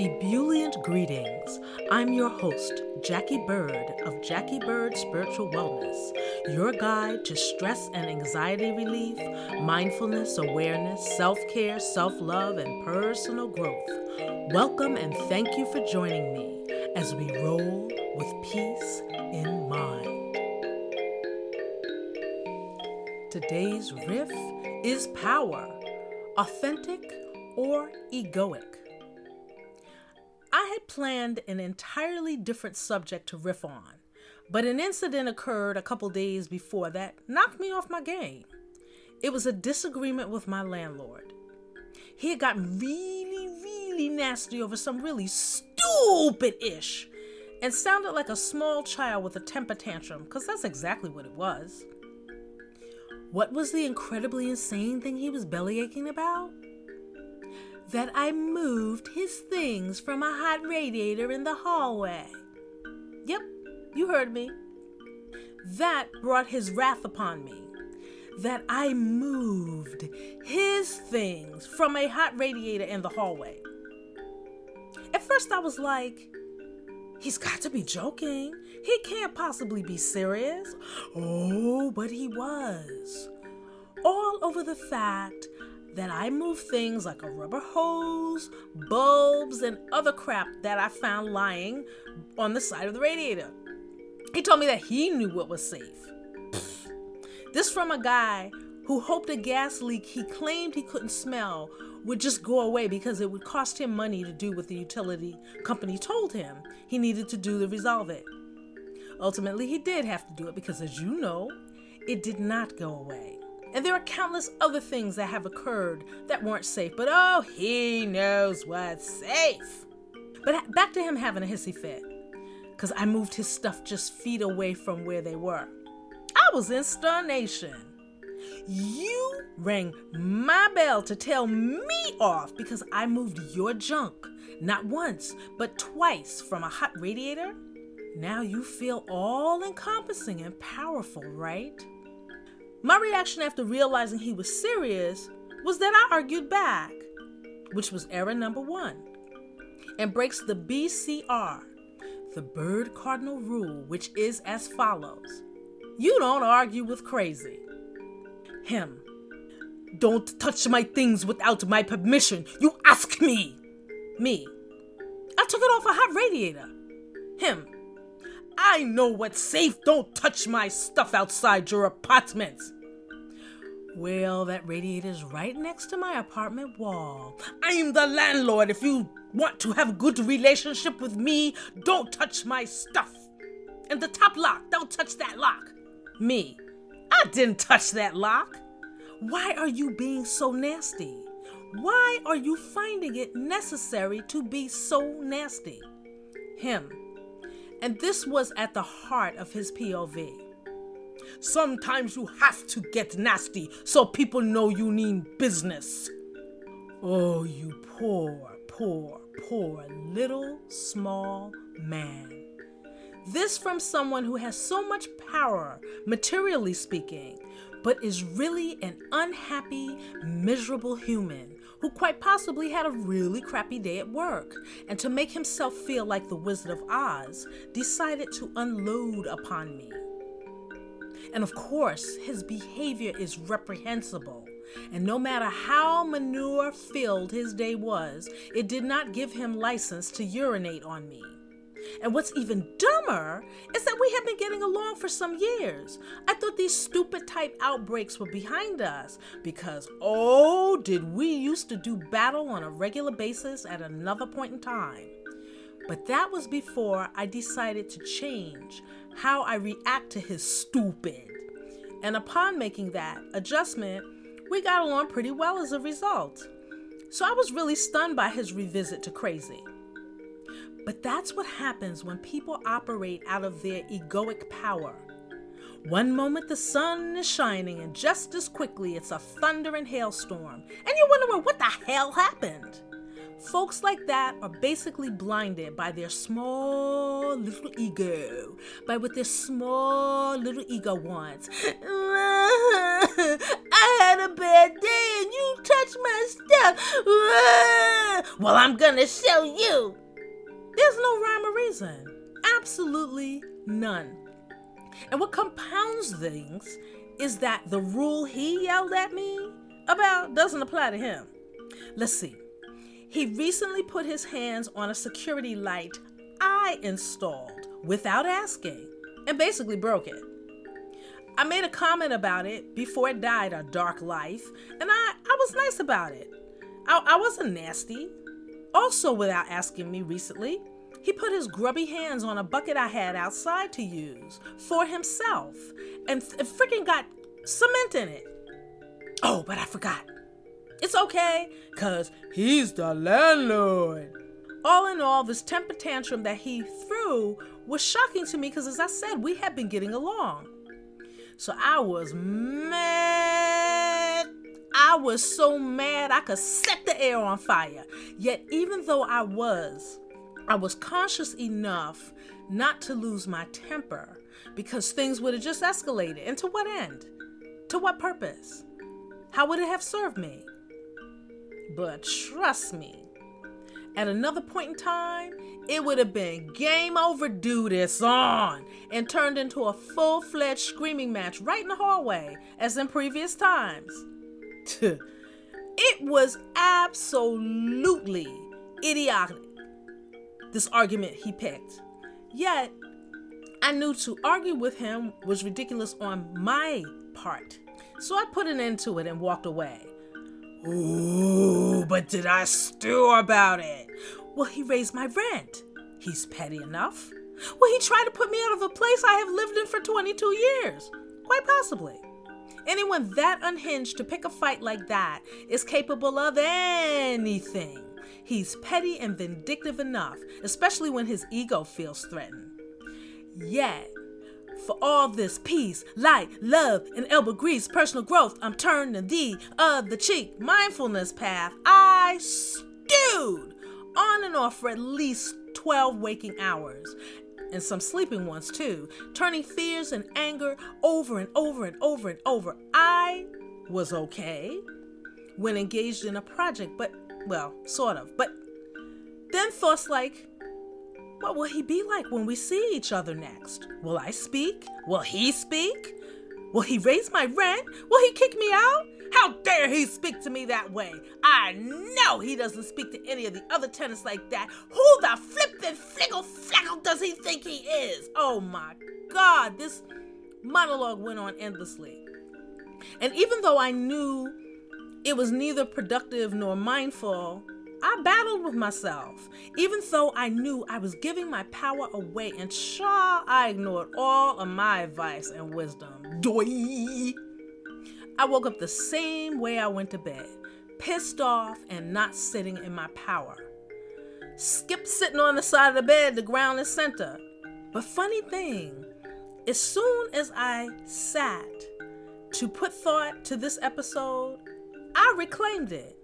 Ebullient greetings. I'm your host, Jackie Bird of Jackie Bird Spiritual Wellness, your guide to stress and anxiety relief, mindfulness, awareness, self care, self love, and personal growth. Welcome and thank you for joining me as we roll with peace in mind. Today's riff is power, authentic or egoic. Planned an entirely different subject to riff on, but an incident occurred a couple days before that knocked me off my game. It was a disagreement with my landlord. He had gotten really, really nasty over some really stupid ish and sounded like a small child with a temper tantrum, because that's exactly what it was. What was the incredibly insane thing he was bellyaching about? That I moved his things from a hot radiator in the hallway. Yep, you heard me. That brought his wrath upon me. That I moved his things from a hot radiator in the hallway. At first, I was like, he's got to be joking. He can't possibly be serious. Oh, but he was. All over the fact that I moved things like a rubber hose, bulbs, and other crap that I found lying on the side of the radiator. He told me that he knew what was safe. This from a guy who hoped a gas leak he claimed he couldn't smell would just go away because it would cost him money to do what the utility company told him he needed to do to resolve it. Ultimately, he did have to do it because, as you know, it did not go away. And there are countless other things that have occurred that weren't safe, but oh, he knows what's safe. But back to him having a hissy fit, because I moved his stuff just feet away from where they were. I was in starnation. You rang my bell to tell me off because I moved your junk, not once, but twice from a hot radiator? Now you feel all encompassing and powerful, right? My reaction after realizing he was serious was that I argued back, which was error number one, and breaks the BCR, the bird cardinal rule, which is as follows You don't argue with crazy. Him. Don't touch my things without my permission. You ask me. Me. I took it off a hot radiator. Him. I know what's safe. Don't touch my stuff outside your apartment. Well, that radiator's right next to my apartment wall. I'm the landlord. If you want to have a good relationship with me, don't touch my stuff. And the top lock, don't touch that lock. Me. I didn't touch that lock. Why are you being so nasty? Why are you finding it necessary to be so nasty? Him. And this was at the heart of his POV. Sometimes you have to get nasty so people know you mean business. Oh, you poor, poor, poor little small man. This from someone who has so much power, materially speaking, but is really an unhappy, miserable human who quite possibly had a really crappy day at work, and to make himself feel like the Wizard of Oz, decided to unload upon me. And of course, his behavior is reprehensible. And no matter how manure filled his day was, it did not give him license to urinate on me. And what's even dumber is that we have been getting along for some years. I thought these stupid type outbreaks were behind us because, oh, did we used to do battle on a regular basis at another point in time. But that was before I decided to change how I react to his stupid. And upon making that adjustment, we got along pretty well as a result. So I was really stunned by his revisit to crazy. But that's what happens when people operate out of their egoic power. One moment the sun is shining, and just as quickly it's a thunder and hailstorm, and you're wondering what the hell happened. Folks like that are basically blinded by their small little ego, by what their small little ego wants. I had a bad day and you touched my stuff. Well, I'm gonna show you. There's no rhyme or reason. Absolutely none. And what compounds things is that the rule he yelled at me about doesn't apply to him. Let's see. He recently put his hands on a security light I installed without asking and basically broke it. I made a comment about it before it died a dark life, and I, I was nice about it. I, I wasn't nasty. Also, without asking me recently, he put his grubby hands on a bucket I had outside to use for himself and, and freaking got cement in it. Oh, but I forgot. It's okay, because he's the landlord. All in all, this temper tantrum that he threw was shocking to me because, as I said, we had been getting along. So I was mad. I was so mad I could set the air on fire. Yet, even though I was, I was conscious enough not to lose my temper because things would have just escalated. And to what end? To what purpose? How would it have served me? But trust me, at another point in time, it would have been game over, do this on, and turned into a full fledged screaming match right in the hallway, as in previous times. it was absolutely idiotic, this argument he picked. Yet, I knew to argue with him was ridiculous on my part. So I put an end to it and walked away. Ooh, but did I stew about it? Well, he raised my rent. He's petty enough. Well, he tried to put me out of a place I have lived in for 22 years. Quite possibly. Anyone that unhinged to pick a fight like that is capable of anything. He's petty and vindictive enough, especially when his ego feels threatened. Yet, for all this peace, light, love, and elbow grease, personal growth, I'm turning the other cheek. Mindfulness path, I stewed on and off for at least 12 waking hours and some sleeping ones too, turning fears and anger over and over and over and over. I was okay when engaged in a project, but, well, sort of. But then thoughts like, what will he be like when we see each other next? Will I speak? Will he speak? Will he raise my rent? Will he kick me out? How dare he speak to me that way? I know he doesn't speak to any of the other tenants like that. Who the flippin' fliggle flackle does he think he is? Oh my god, this monologue went on endlessly. And even though I knew it was neither productive nor mindful, I battled with myself, even though I knew I was giving my power away, and sure, I ignored all of my advice and wisdom. Doi! I woke up the same way I went to bed, pissed off and not sitting in my power. Skip sitting on the side of the bed, the ground and center. But funny thing, as soon as I sat to put thought to this episode, I reclaimed it.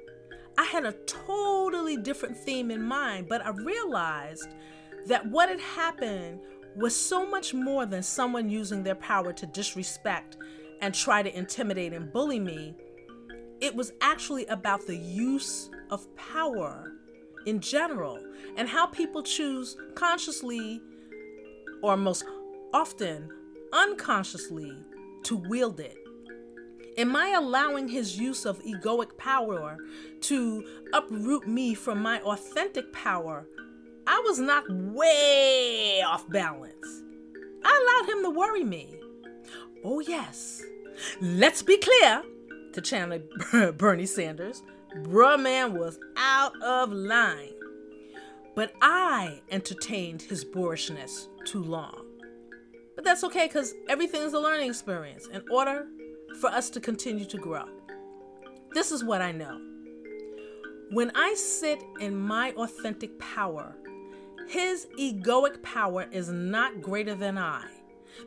I had a totally different theme in mind, but I realized that what had happened was so much more than someone using their power to disrespect and try to intimidate and bully me. It was actually about the use of power in general and how people choose consciously or most often unconsciously to wield it. Am I allowing his use of egoic power to uproot me from my authentic power? I was knocked way off balance. I allowed him to worry me. Oh, yes. Let's be clear, to channel Bernie Sanders, bruh man was out of line. But I entertained his boorishness too long. But that's okay because everything is a learning experience. In order for us to continue to grow. This is what I know. When I sit in my authentic power, his egoic power is not greater than I.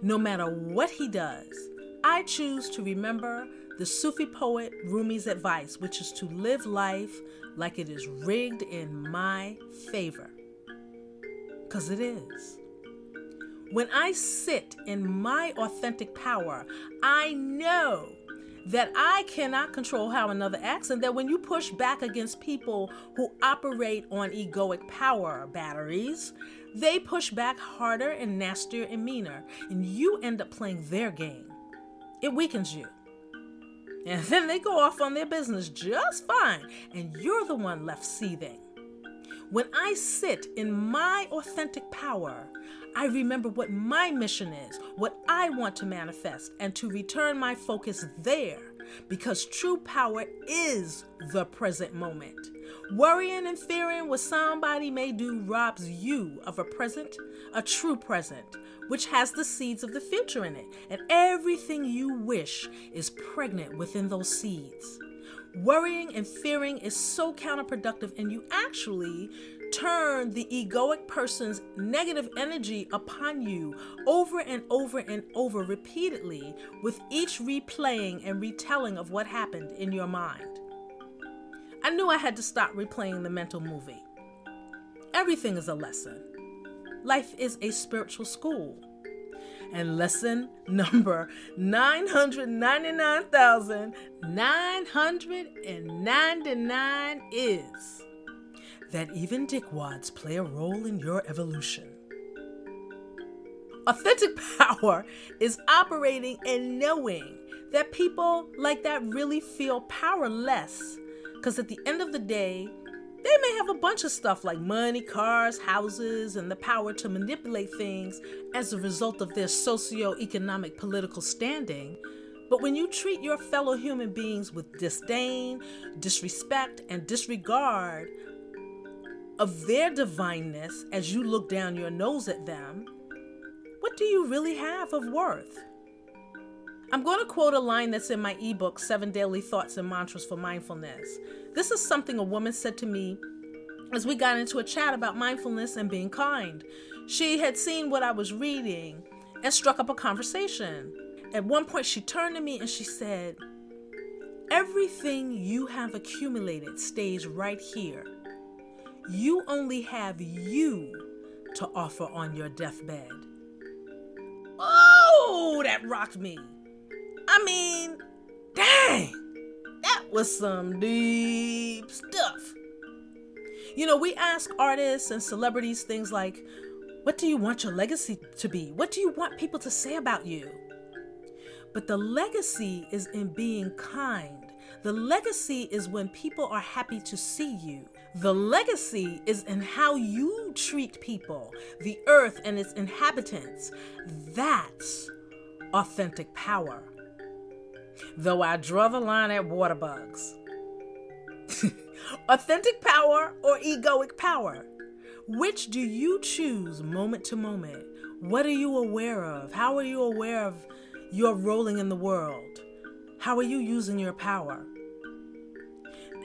No matter what he does, I choose to remember the Sufi poet Rumi's advice, which is to live life like it is rigged in my favor. Because it is. When I sit in my authentic power, I know that I cannot control how another acts, and that when you push back against people who operate on egoic power batteries, they push back harder and nastier and meaner, and you end up playing their game. It weakens you. And then they go off on their business just fine, and you're the one left seething. When I sit in my authentic power, I remember what my mission is, what I want to manifest, and to return my focus there because true power is the present moment. Worrying and fearing what somebody may do robs you of a present, a true present, which has the seeds of the future in it, and everything you wish is pregnant within those seeds. Worrying and fearing is so counterproductive, and you actually turn the egoic person's negative energy upon you over and over and over repeatedly, with each replaying and retelling of what happened in your mind. I knew I had to stop replaying the mental movie. Everything is a lesson. Life is a spiritual school. And lesson number 999,999 is that even dickwads play a role in your evolution. Authentic power is operating and knowing that people like that really feel powerless. Because at the end of the day, they may have a bunch of stuff like money, cars, houses, and the power to manipulate things as a result of their socio-economic political standing. But when you treat your fellow human beings with disdain, disrespect, and disregard of their divineness as you look down your nose at them, what do you really have of worth? I'm going to quote a line that's in my ebook, Seven Daily Thoughts and Mantras for Mindfulness. This is something a woman said to me as we got into a chat about mindfulness and being kind. She had seen what I was reading and struck up a conversation. At one point, she turned to me and she said, Everything you have accumulated stays right here. You only have you to offer on your deathbed. Oh, that rocked me. I mean, dang, that was some deep stuff. You know, we ask artists and celebrities things like, What do you want your legacy to be? What do you want people to say about you? But the legacy is in being kind. The legacy is when people are happy to see you. The legacy is in how you treat people, the earth and its inhabitants. That's authentic power though I draw the line at water bugs. Authentic power or egoic power? Which do you choose moment to moment? What are you aware of? How are you aware of your rolling in the world? How are you using your power?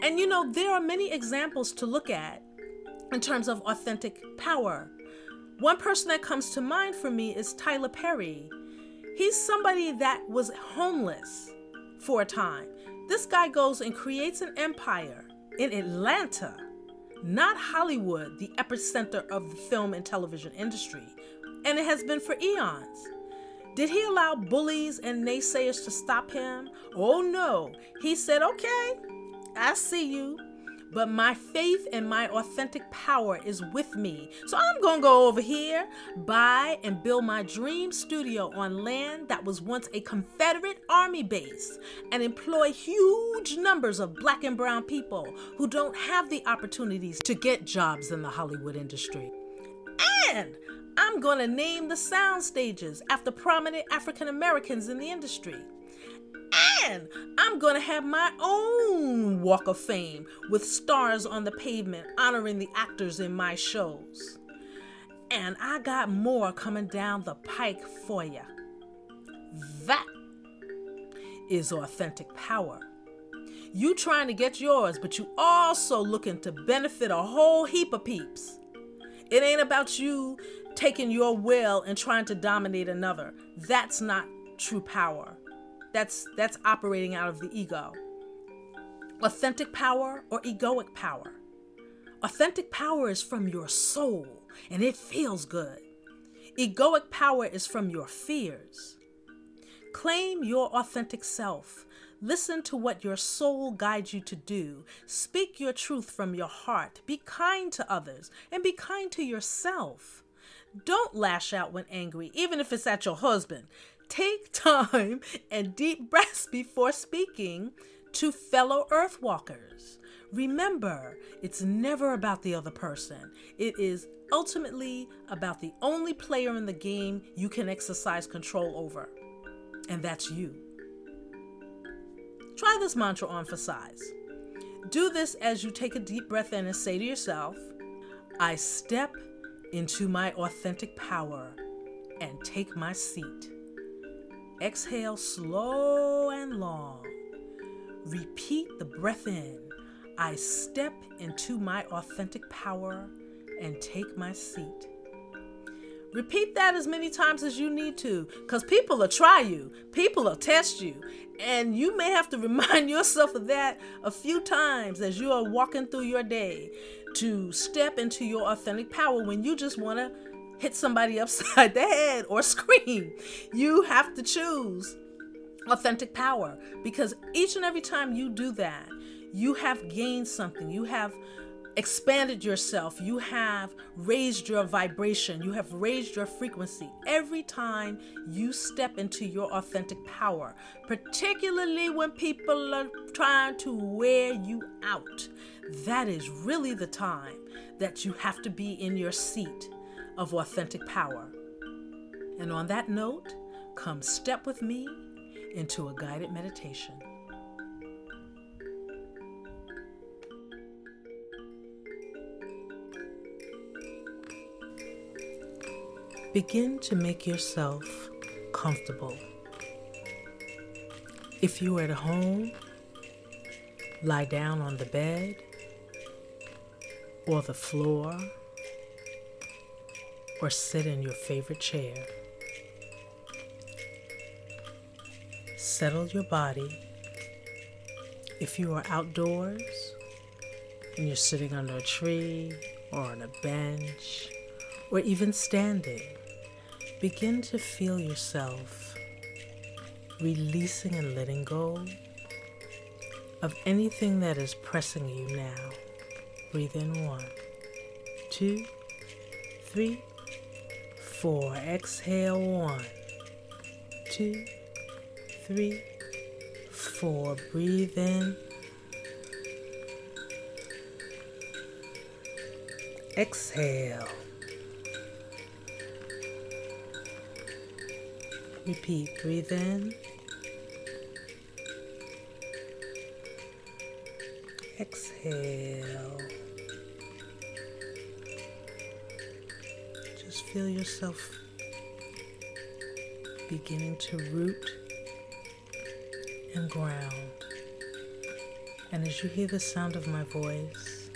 And you know, there are many examples to look at in terms of authentic power. One person that comes to mind for me is Tyler Perry. He's somebody that was homeless for a time. This guy goes and creates an empire in Atlanta, not Hollywood, the epicenter of the film and television industry, and it has been for eons. Did he allow bullies and naysayers to stop him? Oh no. He said, okay, I see you but my faith and my authentic power is with me. So I'm going to go over here, buy and build my dream studio on land that was once a Confederate Army base and employ huge numbers of black and brown people who don't have the opportunities to get jobs in the Hollywood industry. And I'm going to name the sound stages after prominent African Americans in the industry. And I'm to have my own Walk of Fame with stars on the pavement honoring the actors in my shows. And I got more coming down the pike for you. That is authentic power. You trying to get yours, but you also looking to benefit a whole heap of peeps. It ain't about you taking your will and trying to dominate another. That's not true power. That's that's operating out of the ego. Authentic power or egoic power. Authentic power is from your soul and it feels good. Egoic power is from your fears. Claim your authentic self. Listen to what your soul guides you to do. Speak your truth from your heart. Be kind to others and be kind to yourself. Don't lash out when angry, even if it's at your husband. Take time and deep breaths before speaking to fellow Earthwalkers. Remember, it's never about the other person. It is ultimately about the only player in the game you can exercise control over, and that's you. Try this mantra on for size. Do this as you take a deep breath in and say to yourself, I step into my authentic power and take my seat. Exhale slow and long. Repeat the breath in. I step into my authentic power and take my seat. Repeat that as many times as you need to because people will try you, people will test you, and you may have to remind yourself of that a few times as you are walking through your day to step into your authentic power when you just want to hit somebody upside the head or scream. You have to choose authentic power because each and every time you do that, you have gained something. You have expanded yourself. You have raised your vibration. You have raised your frequency every time you step into your authentic power, particularly when people are trying to wear you out. That is really the time that you have to be in your seat of authentic power. And on that note, come step with me into a guided meditation. Begin to make yourself comfortable. If you are at home, lie down on the bed or the floor or sit in your favorite chair. Settle your body. If you are outdoors and you're sitting under a tree or on a bench or even standing, begin to feel yourself releasing and letting go of anything that is pressing you now. Breathe in one, two, three, four. Exhale one, two, three, four. Breathe in. Exhale. Repeat. Breathe in. Exhale. Feel yourself beginning to root and ground. And as you hear the sound of my voice,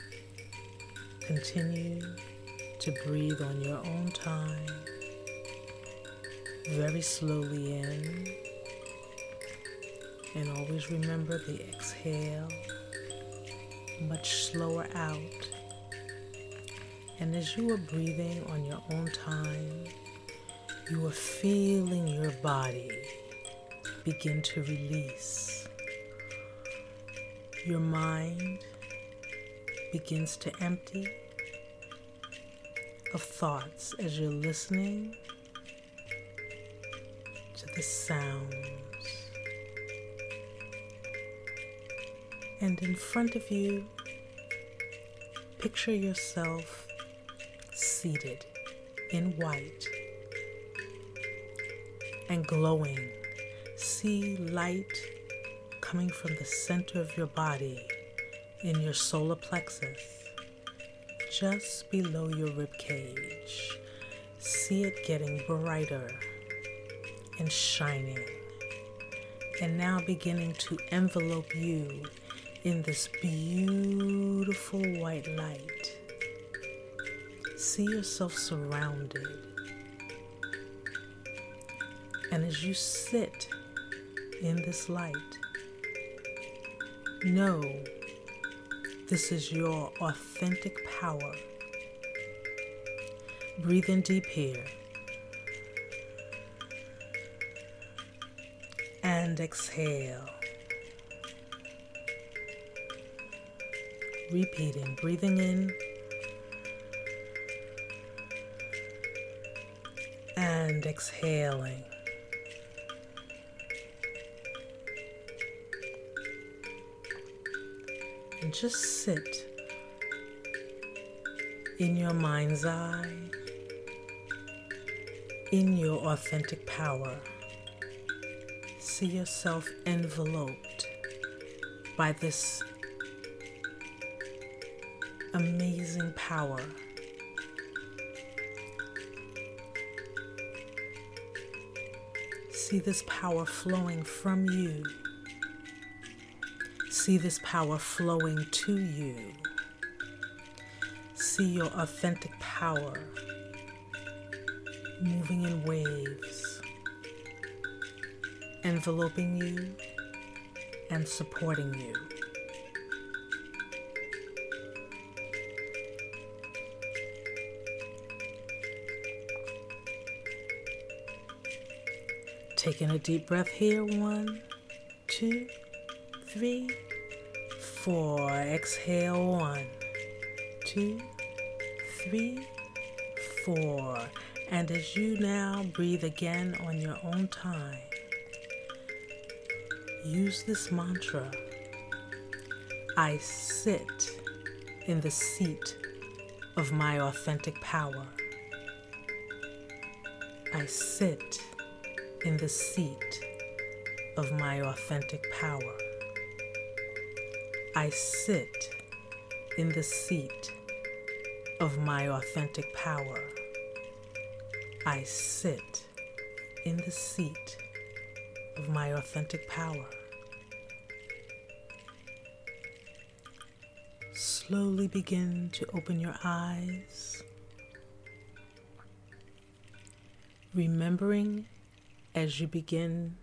continue to breathe on your own time very slowly in. And always remember the exhale, much slower out. And as you are breathing on your own time, you are feeling your body begin to release. Your mind begins to empty of thoughts as you're listening to the sounds. And in front of you, picture yourself seated in white and glowing. See light coming from the center of your body in your solar plexus, just below your rib cage. See it getting brighter and shining, and now beginning to envelope you in this beautiful white light. See yourself surrounded. And as you sit in this light, know this is your authentic power. Breathe in deep here. And exhale. Repeating, breathing in and exhaling. And just sit in your mind's eye, in your authentic power. See yourself enveloped by this amazing power. See this power flowing from you. See this power flowing to you. See your authentic power moving in waves, enveloping you and supporting you. Taking a deep breath here. One, two, three, four. Exhale. One, two, three, four. And as you now breathe again on your own time, use this mantra I sit in the seat of my authentic power. I sit in the seat of my authentic power. I sit in the seat of my authentic power. I sit in the seat of my authentic power. Slowly begin to open your eyes, remembering as you begin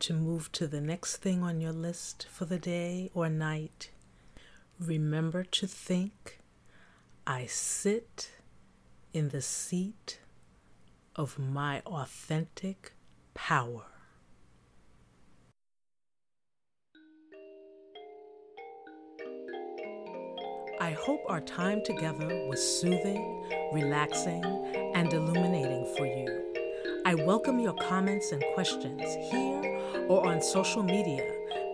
to move to the next thing on your list for the day or night, remember to think I sit in the seat of my authentic power. I hope our time together was soothing, relaxing, and illuminating for you. I welcome your comments and questions here or on social media.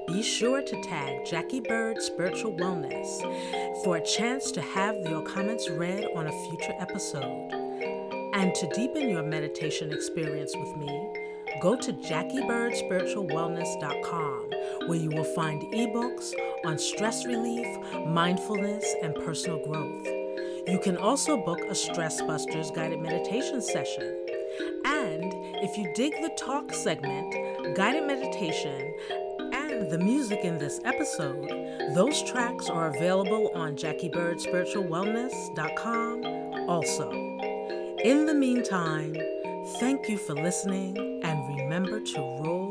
Be sure to tag Jackie Bird Spiritual Wellness for a chance to have your comments read on a future episode. And to deepen your meditation experience with me, go to JackieBirdSpiritualWellness.com where you will find ebooks on stress relief, mindfulness, and personal growth. You can also book a Stress Busters guided meditation session. And if you dig the talk segment, guided meditation, and the music in this episode, those tracks are available on JackieBirdSpiritualWellness.com also. In the meantime, thank you for listening and remember to roll